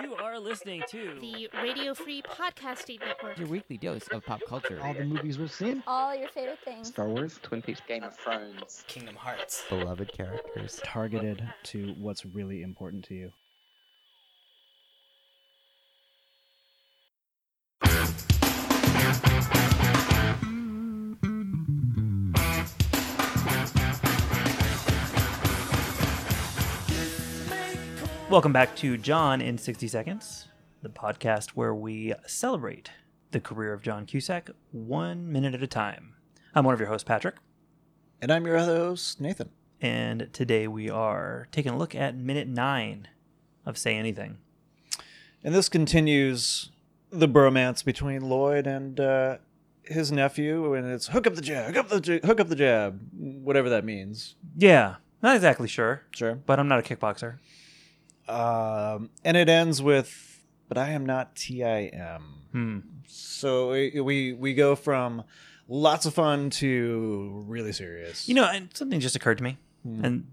You are listening to the Radio Free Podcasting Network. Your weekly dose of pop culture. All the movies we've seen. All your favorite things. Star Wars. Twin Peaks, Game of Thrones, Kingdom Hearts. Beloved characters. Targeted to what's really important to you. Welcome back to John in 60 Seconds, the podcast where we celebrate the career of John Cusack one minute at a time. I'm one of your hosts, Patrick, And I'm your other host, Nathan. and today we are taking a look at minute nine of Say Anything. And this continues the bromance between Lloyd and uh, his nephew, and it's hook up the jab, hook up the j- hook up the jab, whatever that means. Yeah, not exactly sure, Sure. but I'm not a kickboxer. Um, and it ends with, "But I am not TIM." Hmm. So we, we we go from lots of fun to really serious. You know, and something just occurred to me, Hmm. and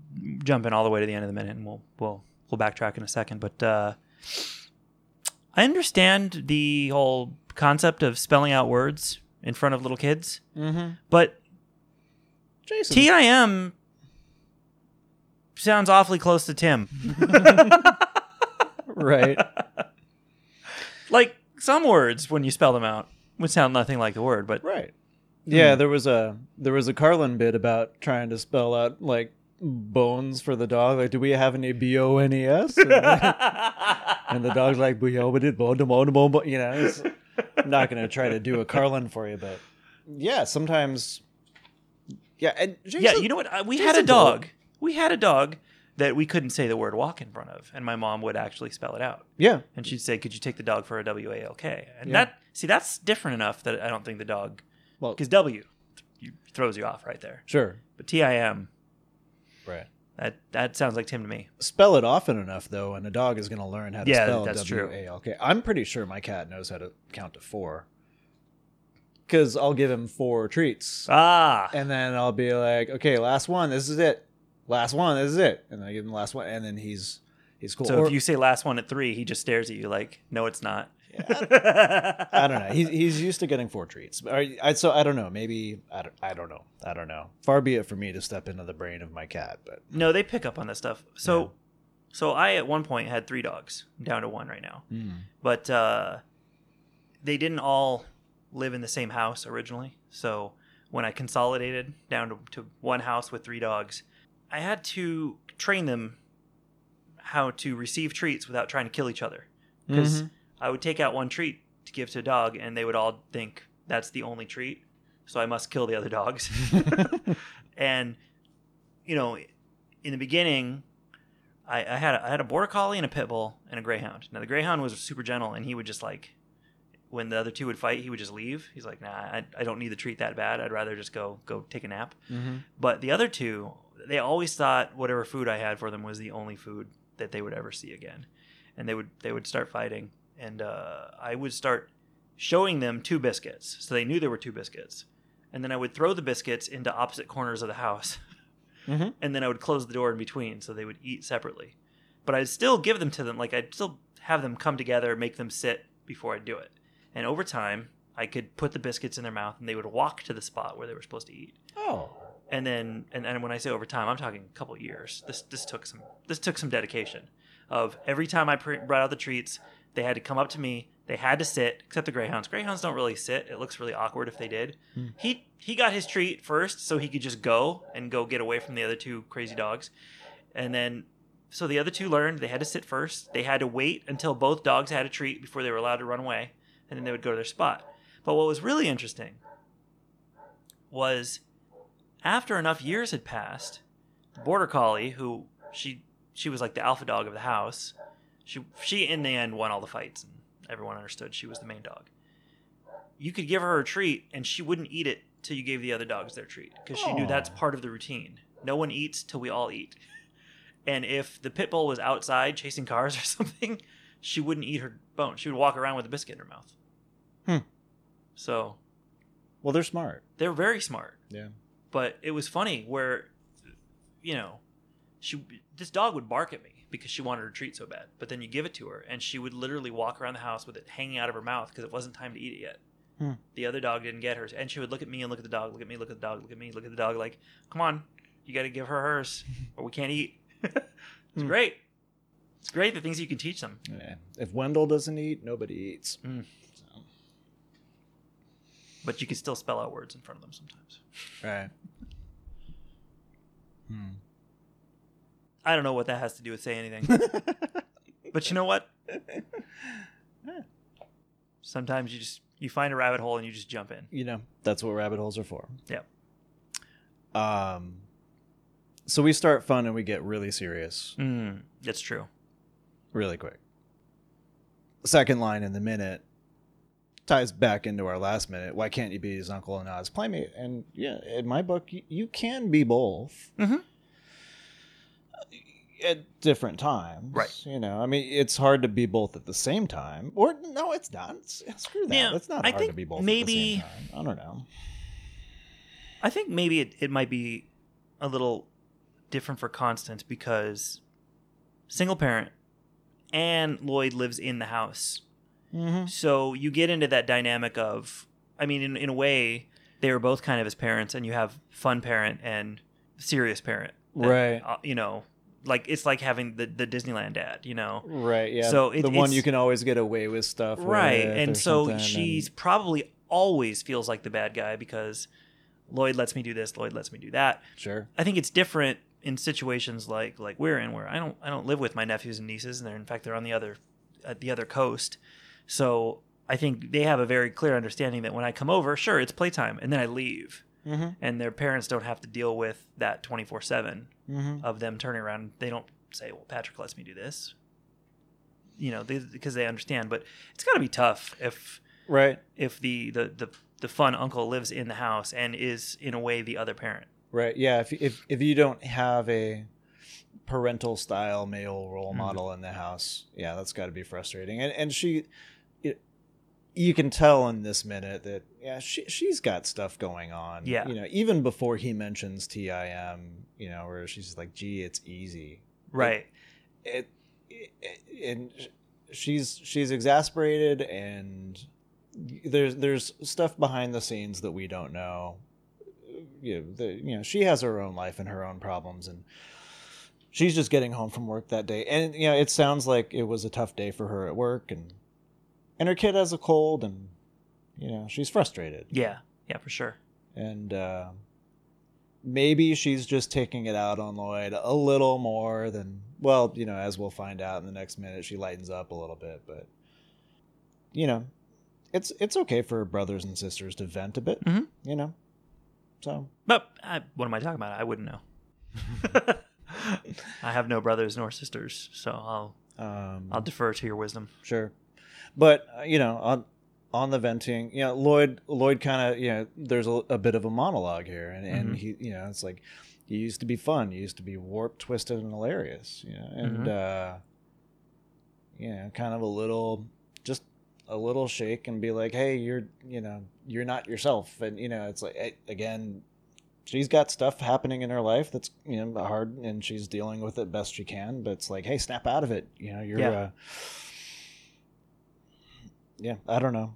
jumping all the way to the end of the minute, and we'll we'll we'll backtrack in a second. But uh, I understand the whole concept of spelling out words in front of little kids, mm-hmm. but Jason. TIM sounds awfully close to Tim. right. Like some words, when you spell them out, would sound nothing like the word, but Right. Yeah, there was a there was a Carlin bit about trying to spell out like bones for the dog. Like, do we have any B O N E S? And and the dog's like, "B O N E S, bone, bone, bone, bone." You know, it's, I'm not going to try to do a Carlin for you, but yeah, sometimes. Yeah, and Jason, yeah, you know what? Uh, We had a Jason dog. We had a dog that we couldn't say the word walk in front of, and my mom would actually spell it out. Yeah, And she'd say, "Could you take the dog for a W A L K?" And Yeah. that see, that's different enough that I don't think the dog, well, because W you, throws you off right there. sure, But T I M right. that that sounds like Tim to me. Spell it often enough though, and a dog is going to learn how to Yeah, spell that's true. W A L K. I'm pretty sure my cat knows how to count to four. Because I'll give him four treats. Ah, and then I'll be like, okay, last one, this is it. Last one, this is it. And then I give him the last one, and then he's he's cool. so Or- if you say last one at three, he just stares at you like, "No, it's not." I don't know. He's he's used to getting four treats. I, I so I don't know. Maybe I don't, I don't know. I don't know. Far be it for me to step into the brain of my cat, but No, they pick up on this stuff. So, Yeah. so I at one point had three dogs. I'm down to one right now. But uh, they didn't all live in the same house originally. So when I consolidated down to, to one house with three dogs, I had to train them how to receive treats without trying to kill each other. Because Mhm. I would take out one treat to give to a dog, and they would all think that's the only treat. So I must kill the other dogs. and you know, in the beginning, I, I had a, I had a border collie and a pit bull and a greyhound. Now the greyhound was super gentle, and he would just like when the other two would fight, he would just leave. He's like, nah, I, I don't need the treat that bad. I'd rather just go go take a nap. But the other two, they always thought whatever food I had for them was the only food that they would ever see again, and they would they would start fighting, and uh, I would start showing them two biscuits, so they knew there were two biscuits, and then I would throw the biscuits into opposite corners of the house, Mhm. and then I would close the door in between, so they would eat separately, but I'd still give them to them, like I'd still have them come together, make them sit before I'd do it, and over time. I could put the biscuits in their mouth and they would walk to the spot where they were supposed to eat. Oh, and then and, and when I say over time, I'm talking a couple years. This this took some this took some dedication. Of every time I pr- brought out the treats, they had to come up to me. They had to sit, except the greyhounds. Greyhounds don't really sit. It looks really awkward if they did. Hmm. He he got his treat first, so he could just go and go get away from the other two crazy dogs, and then. So the other two learned they had to sit first. They had to wait until both dogs had a treat before they were allowed to run away, and then they would go to their spot. But what was really interesting was after enough years had passed, the border collie, who she she was like the alpha dog of the house, she she in the end won all the fights and everyone understood she was the main dog. You could give her a treat and she wouldn't eat it till you gave the other dogs their treat because she knew that's part of the routine. No one eats till we all eat. And if the pit bull was outside chasing cars or something, she wouldn't eat her bone. She would walk around with a biscuit in her mouth. Hmm. So well, they're smart. they're very smart Yeah. But it was funny where you know she this dog would bark at me because she wanted her treat so bad. But then you give it to her, and she would literally walk around the house with it hanging out of her mouth because it wasn't time to eat it yet. Hmm. The other dog didn't get hers, and she would look at me and look at the dog, look at me, look at the dog, look at me, look at the dog, like, "Come on, you got to give her hers, or we can't eat." it's Hmm. great. It's great the things you can teach them. Yeah. If Wendell doesn't eat, nobody eats. Mm. But you can still spell out words in front of them sometimes. right. Hmm. I don't know what that has to do with saying anything, but you know what? Sometimes you just you find a rabbit hole and you just jump in. you know that's what rabbit holes are for Yep. um so we start fun and we get really serious Mm, it's true. really quick second line in the minute ties back into our last minute why can't you be his uncle and not his playmate? And yeah in my book you, you can be both. Mhm. at different times Right. you know. I mean it's hard to be both at the same time. Or no it's not. It's, screw that. Yeah, it's not I hard to be both maybe- at the same time. I don't know. I think maybe it, it might be a little different for Constance because single parent and Lloyd lives in the house. Mm-hmm. So you get into that dynamic of, I mean, in, in a way, they were both kind of his parents, and you have fun parent and serious parent. Right. uh, you know, like it's like having the, the Disneyland dad, you know? Right. Yeah. So it- the one you can always get away with stuff. right with and so she's and- probably always feels like the bad guy because lloyd lets me do this lloyd lets me do that sure. i think it's different in situations like like we're in where i don't i don't live with my nephews and nieces and they're in fact they're on the other at the other coast so i think they have a very clear understanding that when i come over sure it's playtime and then i leave Mm-hmm. and their parents don't have to deal with that 24-7 Mm-hmm. of them turning around they don't say well patrick lets me do this you know they, because they understand but it's got to be tough if Right. if the, the the the fun uncle lives in the house and is in a way the other parent Right. Yeah. If if if you don't have a parental style male role Mhm. model in the house, yeah, that's got to be frustrating. And and she, it, you can tell in this minute that yeah, she she's got stuff going on. Yeah. You know, even before he mentions TIM, you know, where she's like, "Gee, it's easy." right it, it and she's she's exasperated and there's there's stuff behind the scenes that we don't know you know, the, you know she has her own life and her own problems and she's just getting home from work that day and you know it sounds like it was a tough day for her at work and and her kid has a cold and you know she's frustrated. Yeah. Yeah for sure. And uh, maybe she's just taking it out on Lloyd a little more than well, you know, as we'll find out in the next minute, she lightens up a little bit, but you know, it's it's okay for brothers and sisters to vent a bit, Mhm. you know. So. But I, what am i talking about? I wouldn't know. I have no brothers nor sisters so i'll um, i'll defer to your wisdom. sure, but uh, you know, on on the venting, you know, Lloyd Lloyd kind of you know, there's a, a bit of a monologue here, and and Mhm. he you know, it's like you used to be fun, you used to be warped, twisted, and hilarious, you know, and Mhm. uh, you know, kind of a little, just a little shake and be like, hey, you're you know, you're not yourself, and you know, it's like again. She's got stuff happening in her life that's you know hard, and she's dealing with it best she can. But it's like, hey, snap out of it. You know, you're Yeah. uh, yeah, I don't know.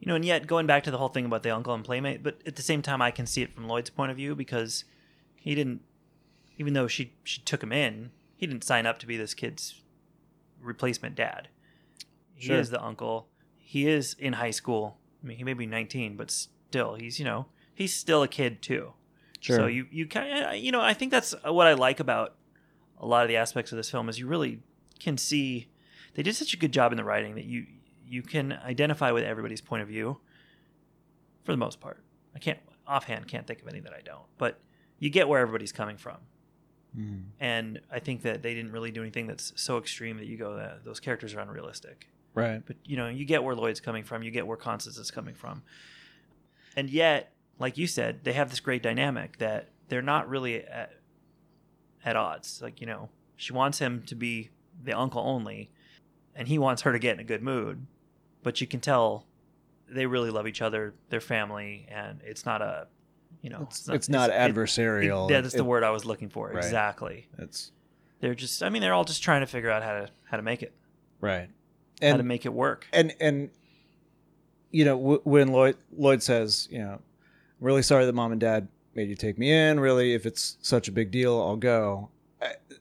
you know and yet going back to the whole thing about the uncle and playmate but at the same time i can see it from lloyd's point of view because he didn't even though she she took him in he didn't sign up to be this kid's replacement dad he Sure. is the uncle he is in high school i mean he may be 19 but still he's you know he's still a kid too Sure. so you you kind of you know I think that's what I like about a lot of the aspects of this film is you really can see they did such a good job in the writing that you you can identify with everybody's point of view for the most part. I can't offhand can't think of any that I don't, but you get where everybody's coming from. Mhm. And I think that they didn't really do anything that's so extreme that you go that those characters are unrealistic. right. But you know, you get where Lloyd's coming from, you get where Constance is coming from. And yet, like you said, they have this great dynamic that they're not really at, at odds. Like, you know, she wants him to be the uncle only, and he wants her to get in a good mood. But you can tell they really love each other, their family, and it's not a, you know, It's, it's not it- adversarial. it- that's It- the word I was looking for. Right. Exactly. It's They they're just I mean they're all just trying to figure out how to how to make it, right. how to make it work. and and you know w- when Lloyd Lloyd says, you know, really sorry that mom and dad made you take me in. Really, if it's such a big deal, I'll go.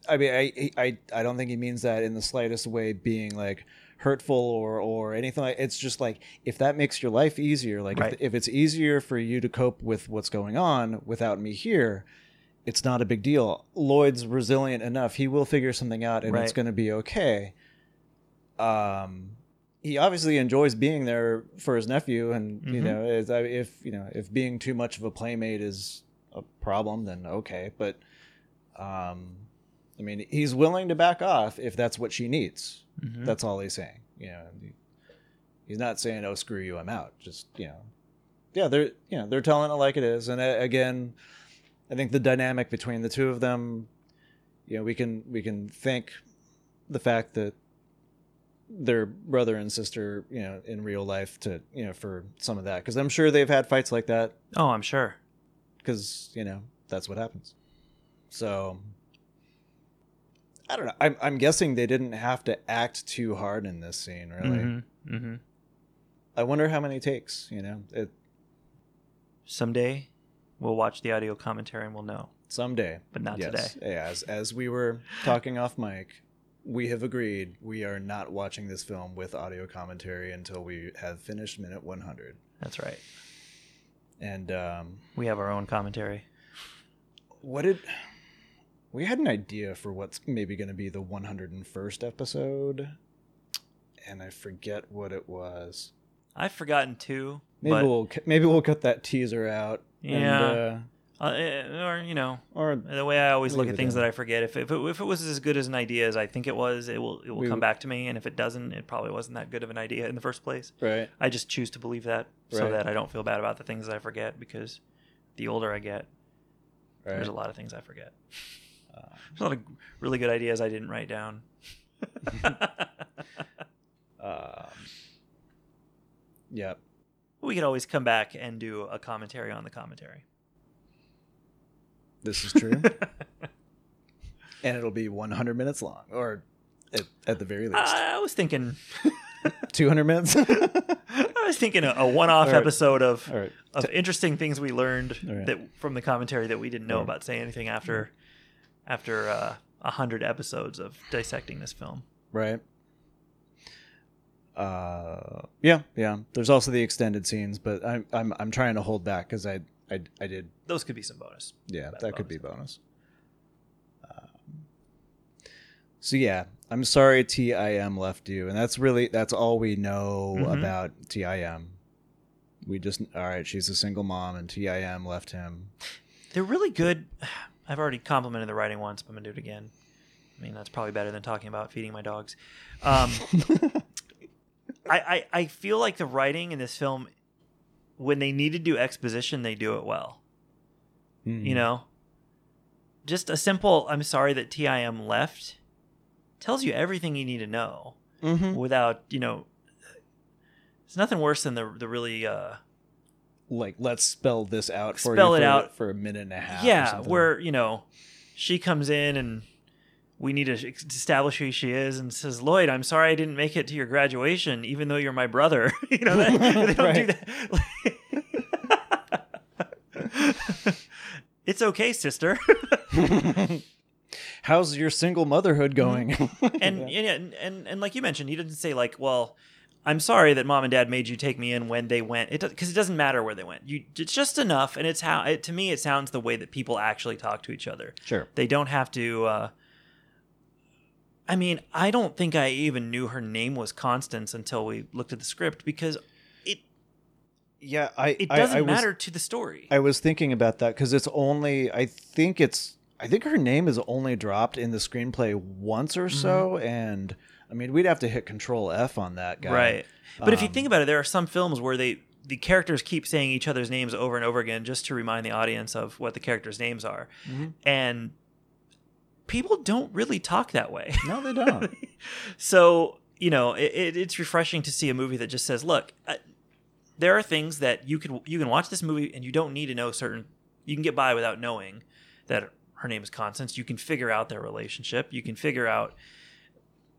I, mean, I, I I don't think he means that in the slightest way, being like hurtful or or anything. like It's just like if that makes your life easier, like Right. if, if it's easier for you to cope with what's going on without me here. It's not a big deal. Lloyd's resilient enough; he will figure something out, and it's going to be okay um he obviously enjoys being there for his nephew and you Mhm. know is- if you know if being too much of a playmate is a problem then okay but um i mean he's willing to back off if that's what she needs. Mhm. that's all he's saying you know he's not saying oh screw you i'm out. Just you know. Yeah they're you know they're telling it like it is and uh, again i think the dynamic between the two of them you know we can we can thank the fact that their brother and sister you know in real life to you know for some of that because i'm sure they've had fights like that. Oh, I'm sure. because you know that's what happens. So i don't know I'm, I'm guessing they didn't have to act too hard in this scene really Mm-hmm. Mm-hmm. i wonder how many takes you know it Someday we'll watch the audio commentary and we'll know. someday But not yes yeah, as, as we were talking off mic we have agreed we are not watching this film with audio commentary until we have finished minute 100 That's right. and um We have our own commentary. what did we had an idea for what's maybe going to be the 101st episode and i forget what it was I've forgotten too. maybe we'll maybe we'll cut that teaser out Yeah. uh, eh, or you know, uh, or the way I always look at things in. that I forget. If if it, if it was as good as an idea as I think it was, it will it will We- come back to me. And if it doesn't, it probably wasn't that good of an idea in the first place. right I just choose to believe that so Right. that I don't feel bad about the things that I forget because the older I get, right there's a lot of things I forget. There's a lot of really good ideas I didn't write down. um, yeah we could always come back and do a commentary on the commentary. this is true and it'll be 100 minutes long or at, at the very least I was thinking, 200 minutes I was thinking a, a one-off right. episode of right of interesting things we learned right. that from the commentary that we didn't know about saying anything after after uh, a hundred episodes of dissecting this film. right uh yeah yeah there's also the extended scenes but i'm i'm, I'm trying to hold back because I, I i did Those could be some bonus. yeah that could be bonus um, so yeah i'm sorry tim left you and that's really that's all we know Mhm. about tim we just all right she's a single mom and tim left him They're really good. I've already complimented the writing once, but I'm gonna do it again. I mean, that's probably better than talking about feeding my dogs. Um, I, I I feel like the writing in this film, when they need to do exposition, they do it well. Mm-hmm. You know, just a simple "I'm sorry that TIM left" tells you everything you need to know Mhm. without you know. It's nothing worse than the the really uh, like let's spell this out for Spell you it for, out. for a minute and a half yeah something. where you know she comes in and we need to establish who she is and says lloyd i'm sorry i didn't make it to your graduation even though you're my brother you know that, they don't do that it's okay sister how's your single motherhood going mm-hmm. and, yeah. and and and like you mentioned he didn't say like well i'm sorry that mom and dad made you take me in when they went it because it doesn't matter where they went you it's just enough and it's how it, to me it sounds the way that people actually talk to each other sure They don't have to. Uh, I mean, I don't think I even knew her name was Constance until we looked at the script because it yeah i it doesn't I was- matter to the story. I was thinking about that because it's only I think it's I think her name is only dropped in the screenplay once or so, and I mean we'd have to hit Control F on that guy, right. But if you Um, think about it, there are some films where they the characters keep saying each other's names over and over again just to remind the audience of what the characters' names are, Mhm. and people don't really talk that way. No, they don't. so you know it, it, it's refreshing to see a movie that just says look uh, there are things that you can you can watch this movie and you don't need to know certain you can get by without knowing that her name is Constance. You can figure out their relationship. You can figure out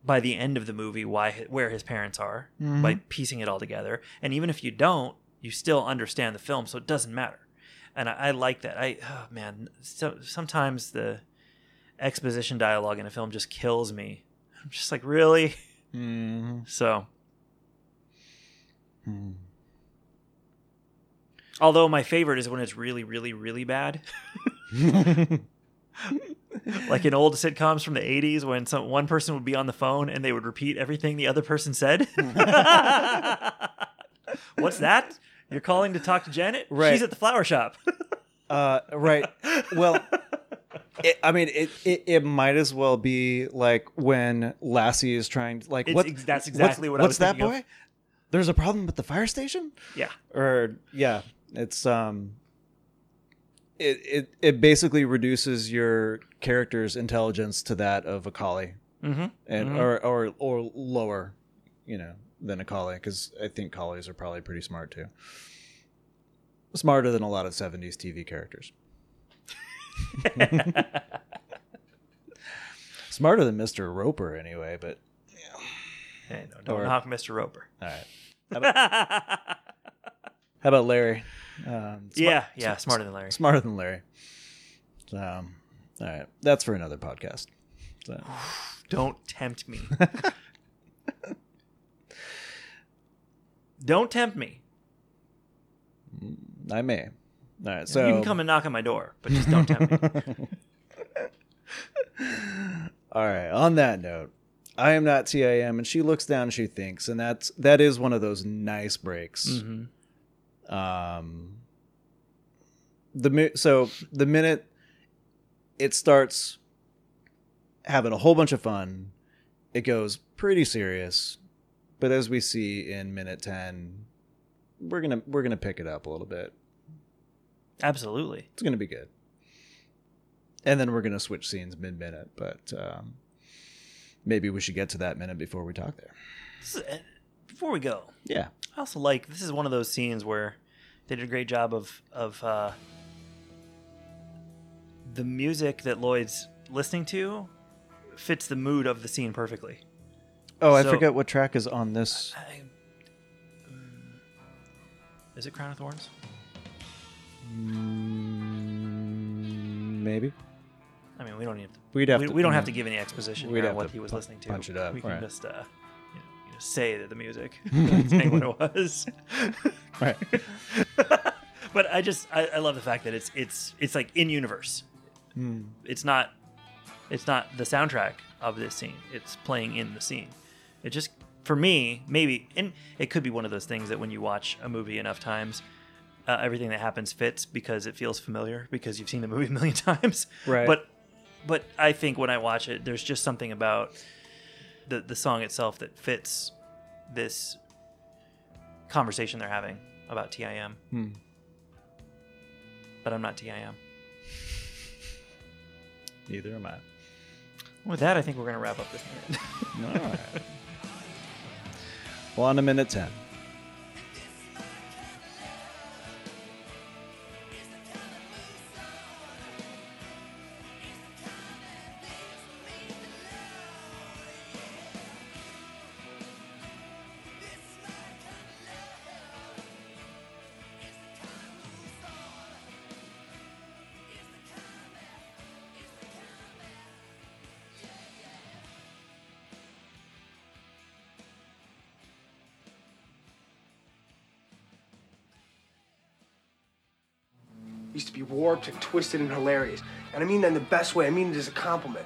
by the end of the movie why where his parents are by piecing it all together. And even if you don't, you still understand the film, so it doesn't matter. And I, I like that. I oh man, so sometimes the exposition dialogue in a film just kills me. I'm just like, really? Mhm. So, Hmm. although my favorite is when it's really, really, really bad. like in old sitcoms from the 80s when some one person would be on the phone and they would repeat everything the other person said. What's that? You're calling to talk to Janet? Right. She's at the flower shop. Uh, right. Well, it, I mean, it, it it might as well be like when Lassie is trying to like It's what? ex- that's exactly what I What's was that thinking of. boy? There's a problem with the fire station, yeah. or yeah, it's um. It, it it basically reduces your character's intelligence to that of a collie, Mm-hmm. and Mhm. or or or lower, you know, than a collie because I think collies are probably pretty smart too. Smarter than a lot of '70s TV characters. Smarter than Mr. Roper, anyway. But Hey, no, don't Or- knock Mr. Roper. all right. How about, how about Larry? Um, smart- yeah, yeah, smarter than Larry. smarter than Larry. Um, all right, that's for another podcast. So, Don't tempt me. don't tempt me. I may. All right, so you can come and knock on my door, but just don't tempt me. All right. On that note, I am not TIM, and she looks down. She thinks, and that's that is one of those nice breaks. Mhm. Um, the so the minute it starts having a whole bunch of fun, it goes pretty serious. But as we see in minute ten, we're gonna we're gonna pick it up a little bit. Absolutely. It's gonna be good. And then we're gonna switch scenes mid minute, but um, maybe we should get to that minute before we talk there. Uh, Before we go, Yeah. I also like this is one of those scenes where they did a great job of of uh, the music that Lloyd's listening to fits the mood of the scene perfectly. Oh, I forget what track is on this. I, mm, is it Crown of Thorns? Mm, maybe. I mean, we don't need to. We'd have we, to- we don't have to give any exposition We'd on what he was listening to. punch it up, We can right. just, uh, you know, you just say that the music, saying what it was. Right. but I just I, I love the fact that it's it's it's like in universe. Hmm. It's not it's not the soundtrack of this scene. It's playing in the scene. It just for me maybe and it could be one of those things that when you watch a movie enough times. Uh, everything that happens fits because it feels familiar because you've seen the movie a million times. Right. But but I think when I watch it, there's just something about the the song itself that fits this conversation they're having about TIM. Hmm. But I'm not TIM. Neither am I. With that, I think we're gonna wrap up this minute. All right. well, on to minute 10. Used to be warped and twisted and hilarious. And I mean that in the best way. I mean it as a compliment.